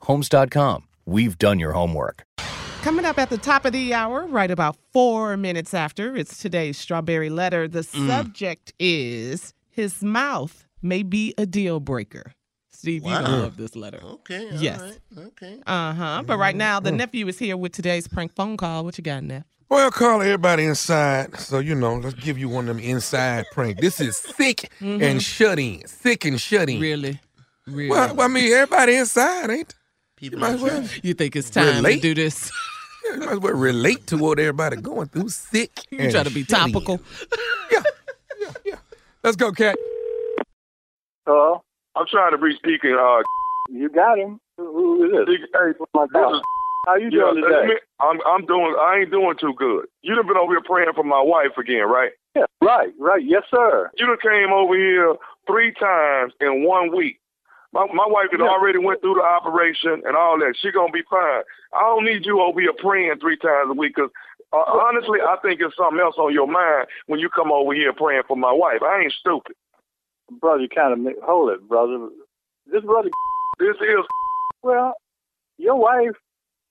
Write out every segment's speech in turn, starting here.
Homes.com. We've done your homework. Coming up at the top of the hour, right about four minutes after, it's today's Strawberry Letter. The subject is His mouth may be a deal breaker. Steve, you Wow. gonna love this letter. Okay. all Yes. right, Okay. Uh huh. But right now, the nephew is here with today's prank phone call. What you got, Neff? Well, call everybody inside. So, you know, let's give you one of them inside prank. This is sick and shut in. Sick and shut in. Mm-hmm. Really? Really? Well, I mean, everybody inside, ain't People you? Might well, you think it's time relate. to do this? you might as well relate to what everybody going through. Sick. You and try to be topical. Yeah, yeah, yeah. Let's go, Cat. Hello? I'm trying to reach Deacon. Uh, You got him. Who, who is this? Deacon, hey, My this God. is, How you yeah, doing let today? I'm I'm doing. I ain't doing too good. You done been over here praying for my wife again, right? Yeah, right, right. Yes, sir. You done came over here three times in one week. My my wife had Yeah. already went through the operation and all that. She gonna be fine. I don't need you over here praying three times a week 'cause uh, honestly, I think it's something else on your mind when you come over here praying for my wife. I ain't stupid. Brother, you kind of hold it, brother. This brother, This is. well, your wife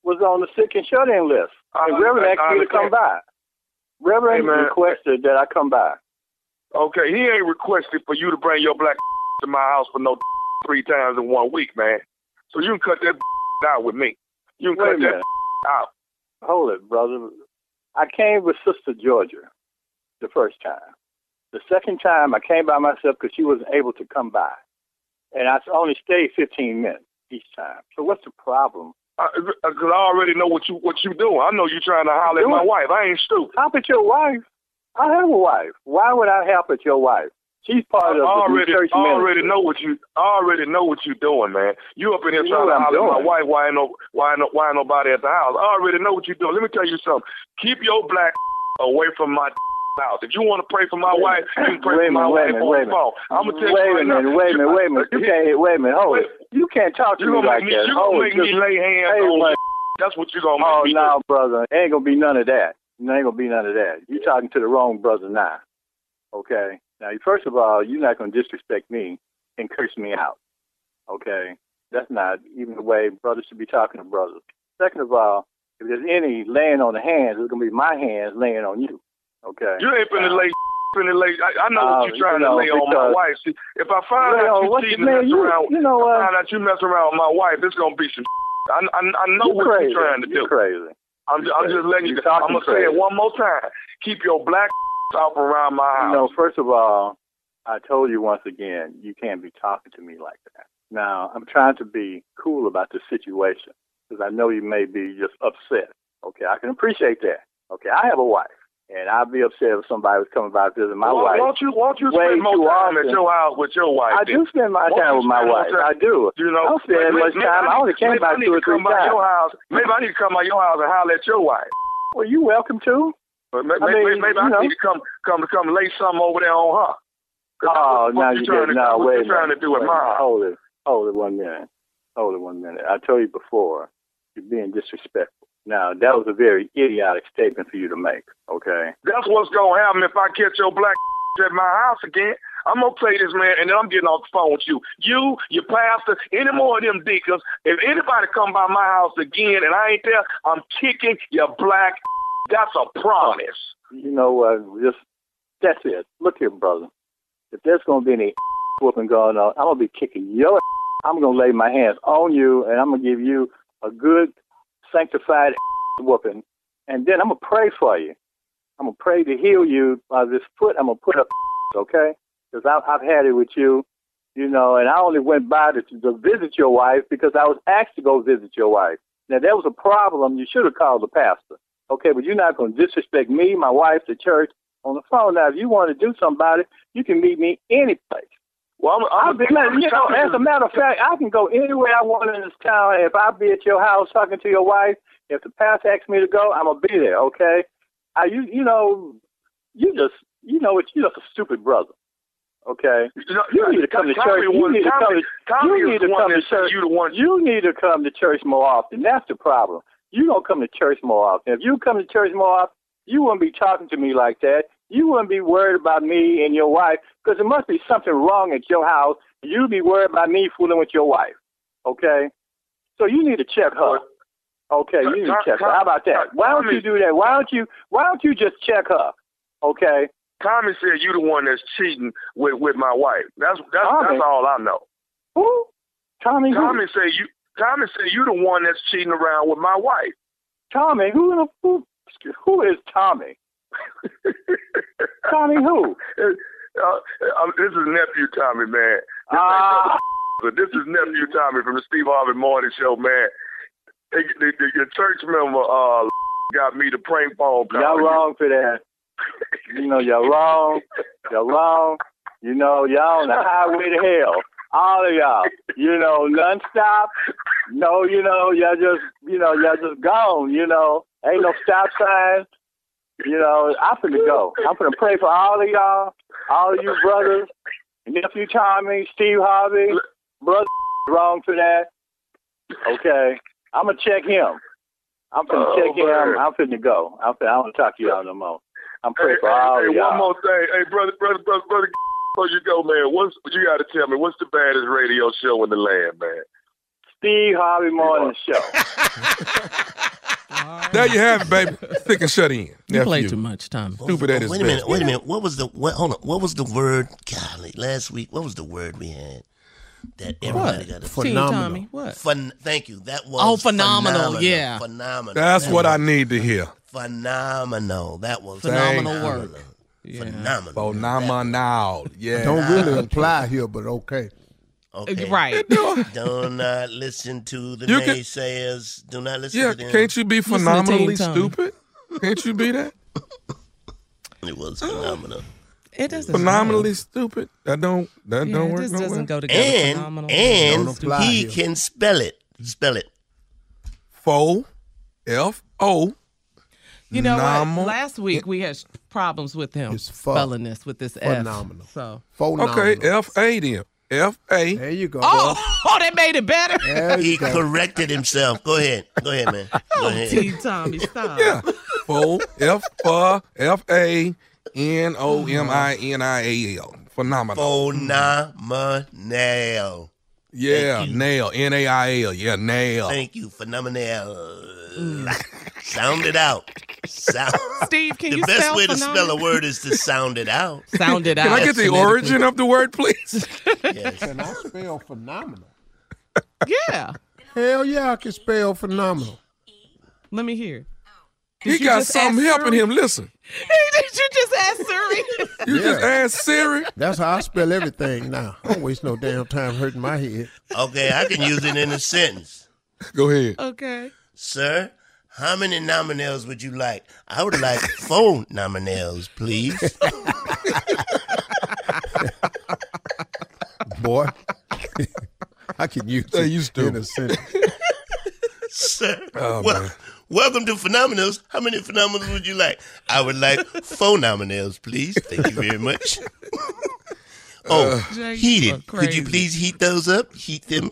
was on the sick and shut in list. I And Reverend asked I me to come by. Reverend Hey, requested that I come by. Okay, he ain't requested for you to bring your black to my house for no three times in one week, man. So you can cut that out with me. You can Wait cut that out. Hold it, brother. I came with Sister Georgia the first time. The second time, I came by myself because she wasn't able to come by. And I only stayed 15 minutes each time. So what's the problem? Because I, already know what you what you doing. I know you're trying to holler at my wife. I ain't stupid. Help at your wife. I have a wife. Why would I help at your wife? She's I part of the already church I already ministry. know what you I already know what you doing, man. You up in here You trying to holler my wife. Why ain't no why ain't no, why ain't nobody at the house? I already know what you doing. Let me tell you something. Keep your black away from my. house. If you want to pray for my wife, you can pray Wait a for my minute, wait a wife minute, on wait a the minute. phone. I'm gonna tell wait you a right now. minute, wait a minute, wait a minute. You can't, wait a minute, hold it. You can't talk to You me like me? that. You gonna make me lay hands on? man. That's what you gonna make Oh me no, brother, ain't gonna be none of that. Ain't gonna be none of that. You talking to the wrong brother now. Okay. Now, first of all, you're not gonna disrespect me and curse me out. Okay. That's not even the way brothers should be talking to brothers. Second of all, if there's any laying on the hands, it's gonna be my hands laying on you. Okay. You ain't finna lay. Finna lay. I, I know Uh, what you're trying you know, to lay on my wife. See, if I find out you cheating man, mess you- around, you know I find out you mess around with my wife, it's gonna be some. I, I, I know You what crazy. you're trying to do. crazy. I'm, ju- I'm just letting you. I'm gonna say it one more time. Keep your black off around my house. You know, first of all, I told you once again, you can't be talking to me like that. Now, I'm trying to be cool about the situation because I know you may be just upset. Okay, I can appreciate that. Okay, I have a wife, and I'd be upset if somebody was coming by visiting my why, wife. won't you? Won't you spend more time at your house with your wife? I then? do spend my Won't time with my wife. time- I do. You know, I don't spend maybe- much maybe time. I only came maybe by I need two or three by times. your house. Maybe I need to come by your house and holler at your wife. Well, you welcome to. But maybe, I mean, maybe, I know. need to come, come, come lay something over there on her. Oh, now you're you trying to, no. what Wait minute. trying to do my Hold it. Hold it one minute. Hold it one minute. I told you before, you're being disrespectful. Now that was a very idiotic statement for you to make. Okay. That's what's gonna happen if I catch your black at my house again. I'm gonna play this man, and then I'm getting off the phone with you. You, your pastor, any more of them deacons. If anybody come by my house again and I ain't there, I'm kicking your black. That's a promise. You know what? just that's it. Look here, brother. If there's gonna be any whooping going on, I'm gonna be kicking your. I'm gonna lay my hands on you, and I'm gonna give you a good, sanctified whooping, and then I'm gonna pray for you. I'm gonna pray to heal you by this foot. I'm gonna put up, okay? Because I've had it with you, you know, and I only went by to, to visit your wife because I was asked to go visit your wife. Now there was a problem. You should have called the pastor, okay? But you're not gonna disrespect me, my wife, the church on the phone. Now, if you want to do something about it, you can meet me any place. Well, I'm, I'm, man, you know, as a matter of fact, I can go anywhere I want in this town. If I be at your house talking to your wife, if the pastor asks me to go, I'm gonna be there. Okay? I, you, you know, you just, you know, what? you're just a stupid brother. Okay? You, know, You need to come to church. You need to come to, you need to come to church. You. You need to come to church more often. That's the problem. You don't come to church more often. If you come to church more often, you wouldn't be talking to me like that. You wouldn't be worried about me and your wife because there must be something wrong at your house. You'd be worried about me fooling with your wife. Okay? So you need to check her. Okay, you need to check her. How about that? Why don't you do that? Why don't you why don't you just check her? Okay? Tommy said you're the one that's cheating with with my wife. That's that's Tommy? that's all I know. Who? Tommy who? Tommy said you. Tommy said you the one that's cheating around with my wife. Tommy, who the who, who is Tommy? Tommy who? Uh, um, this is nephew Tommy, man. This Ah. but this is nephew Tommy from the Steve Harvey Morning Show, man. The, the, the, your church member uh got me the prank phone call. Y'all wrong for that. You know, y'all wrong. Y'all wrong. You know, y'all on the highway to hell. All of y'all. You know, nonstop. No, you know, y'all just, you know, y'all just gone. You know, ain't no stop sign. You know, I'm finna go. I'm finna pray for all of y'all, all of you brothers, nephew Tommy, Steve Harvey, brother wrong for that. Okay, I'm gonna check him. I'm finna Oh, check him. man. I'm finna go. I'm finna, I don't wanna talk to y'all no more. I'm Hey, praying for hey, all hey, of y'all. one more thing. Hey, brother, brother, brother, brother, before you go, man, what's you got to tell me? What's the baddest radio show in the land, man? Steve Harvey Morning Show. There you have it, baby. Stick and shut in. You Nephew. play too much, Tommy. Stupid at his Wait a best. minute. Wait a minute. What was the what? Hold on. What was the word? Golly, last week. What was the word we had? That everybody got to. Team Tommy. What? Fun, thank you. That was Oh, phenomenal, yeah. phenomenal. That's That what I need to hear. Phenomenal. That was Phenomenal phenomenal. work. Phenomenal. Phenomenal. Yeah. Don't really apply here, but okay. Okay. Right. Do not listen to the You can- naysayers. Do not listen Yeah, to them. can't you be Listen to phenomenally Team stupid? Can't you be that? It was phenomenal. It doesn't. Phenomenally stupid? That don't that Yeah, don't it work just no doesn't way. go together. And Phenomenal. and he here. can spell it. Spell it. Fo, F O. You know Phenomenal. what? Last week we had problems with him It's pho- spelling this with this F. Phenomenal. So. Phenomenal. Okay, F A then. F A. There you go. Oh, boy. oh, that made it better. There He go. corrected himself. Go ahead. Go ahead, man. Oh, go Oh, ahead. T. Tommy, stop. Yeah. Fo F F F A N O M I N I A L. Phenomenal. Phenomenal. Yeah, Thank nail. N A I L. Yeah, nail. Thank you. Phenomenal. Mm. Sound it out. Sound. Steve, can the you best spell way to spell a word is to sound it out. Sound it out. Can I get the origin of the word, please? Yes. Can I spell phenomenal? Yeah. Hell yeah, I can spell phenomenal. Let me hear. he you got something helping him. Listen. Did you just ask Siri? You just asked Siri. That's how I spell everything now. I don't waste no damn time hurting my head. Okay, I can use it in a sentence. Go ahead. okay. Sir, how many nominals would you like? I would like four nominals, please. Boy, I can use Hey, it you in stupid. a sentence. Sir, Oh, wel- man. welcome to Phenomenals. How many Phenomenals would you like? I would like four nominals, please. Thank you very much. Uh, oh, Jay, you heated. Could you please heat those up? Heat them.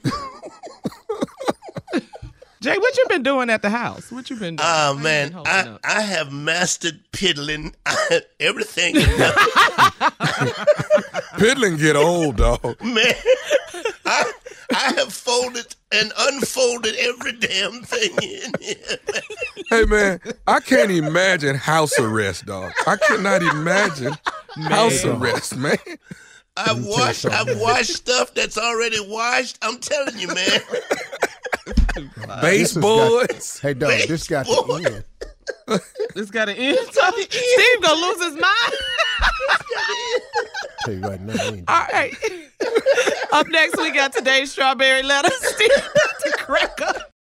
Jay, what you been doing at the house? What you been doing? Oh How man, I, up? I have mastered piddling everything. Piddling get old, dog. man, I, I have folded and unfolded every damn thing in here. Hey man, I can't imagine house arrest, dog. I cannot imagine house arrest, man. I've washed, I've washed stuff that's already washed. I'm telling you, man. Baseboards. Hey, dog, this got Boy. to end. This got to end. Steve gonna lose his mind. Tell you right now, All right. up next, we got today's strawberry letter. Steve about to crack up.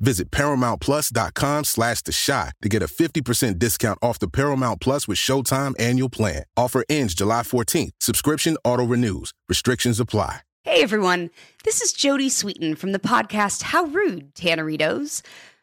Visit ParamountPlus.com slash The Chi to get a 50% discount off the Paramount Plus with Showtime annual plan. Offer ends July 14th. Subscription auto-renews. Restrictions apply. Hey everyone, this is Jodie Sweetin from the podcast How Rude, Tanneritos.